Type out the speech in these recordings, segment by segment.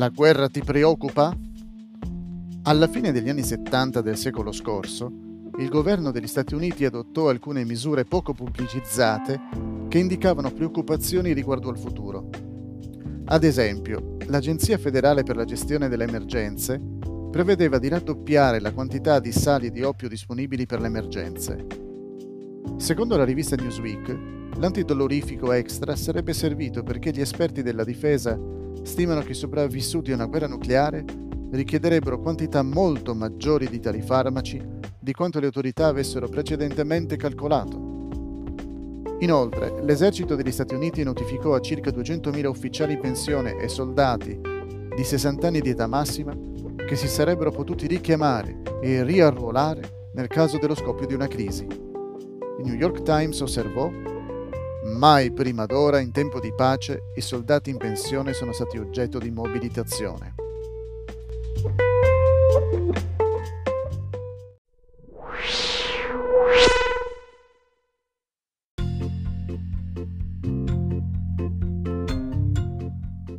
La guerra ti preoccupa? Alla fine degli anni 70 del secolo scorso, il governo degli Stati Uniti adottò alcune misure poco pubblicizzate che indicavano preoccupazioni riguardo al futuro. Ad esempio, l'Agenzia federale per la gestione delle emergenze prevedeva di raddoppiare la quantità di sali di oppio disponibili per le emergenze. Secondo la rivista Newsweek, l'antidolorifico extra sarebbe servito perché gli esperti della difesa stimano che i sopravvissuti a una guerra nucleare richiederebbero quantità molto maggiori di tali farmaci di quanto le autorità avessero precedentemente calcolato. Inoltre, l'esercito degli Stati Uniti notificò a circa 200.000 ufficiali in pensione e soldati di 60 anni di età massima che si sarebbero potuti richiamare e riarruolare nel caso dello scoppio di una crisi. Il New York Times osservò Mai prima d'ora, in tempo di pace, i soldati in pensione sono stati oggetto di mobilitazione.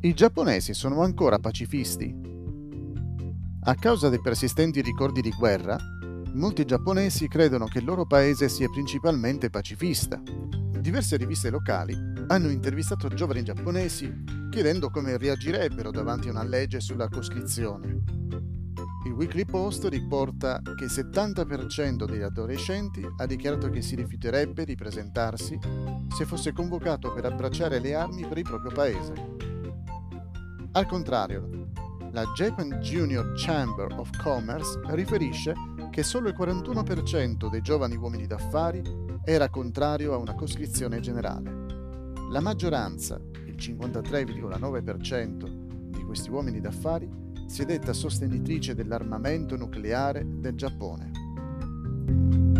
I giapponesi sono ancora pacifisti? A causa dei persistenti ricordi di guerra, molti giapponesi credono che il loro paese sia principalmente pacifista diverse riviste locali hanno intervistato giovani giapponesi chiedendo come reagirebbero davanti a una legge sulla coscrizione. Il Weekly Post riporta che il 70% degli adolescenti ha dichiarato che si rifiuterebbe di presentarsi se fosse convocato per abbracciare le armi per il proprio paese. Al contrario, la Japan Junior Chamber of Commerce riferisce che solo il 41% dei giovani uomini d'affari era contrario a una coscrizione generale. La maggioranza, il 53,9% di questi uomini d'affari, si è detta sostenitrice dell'armamento nucleare del Giappone.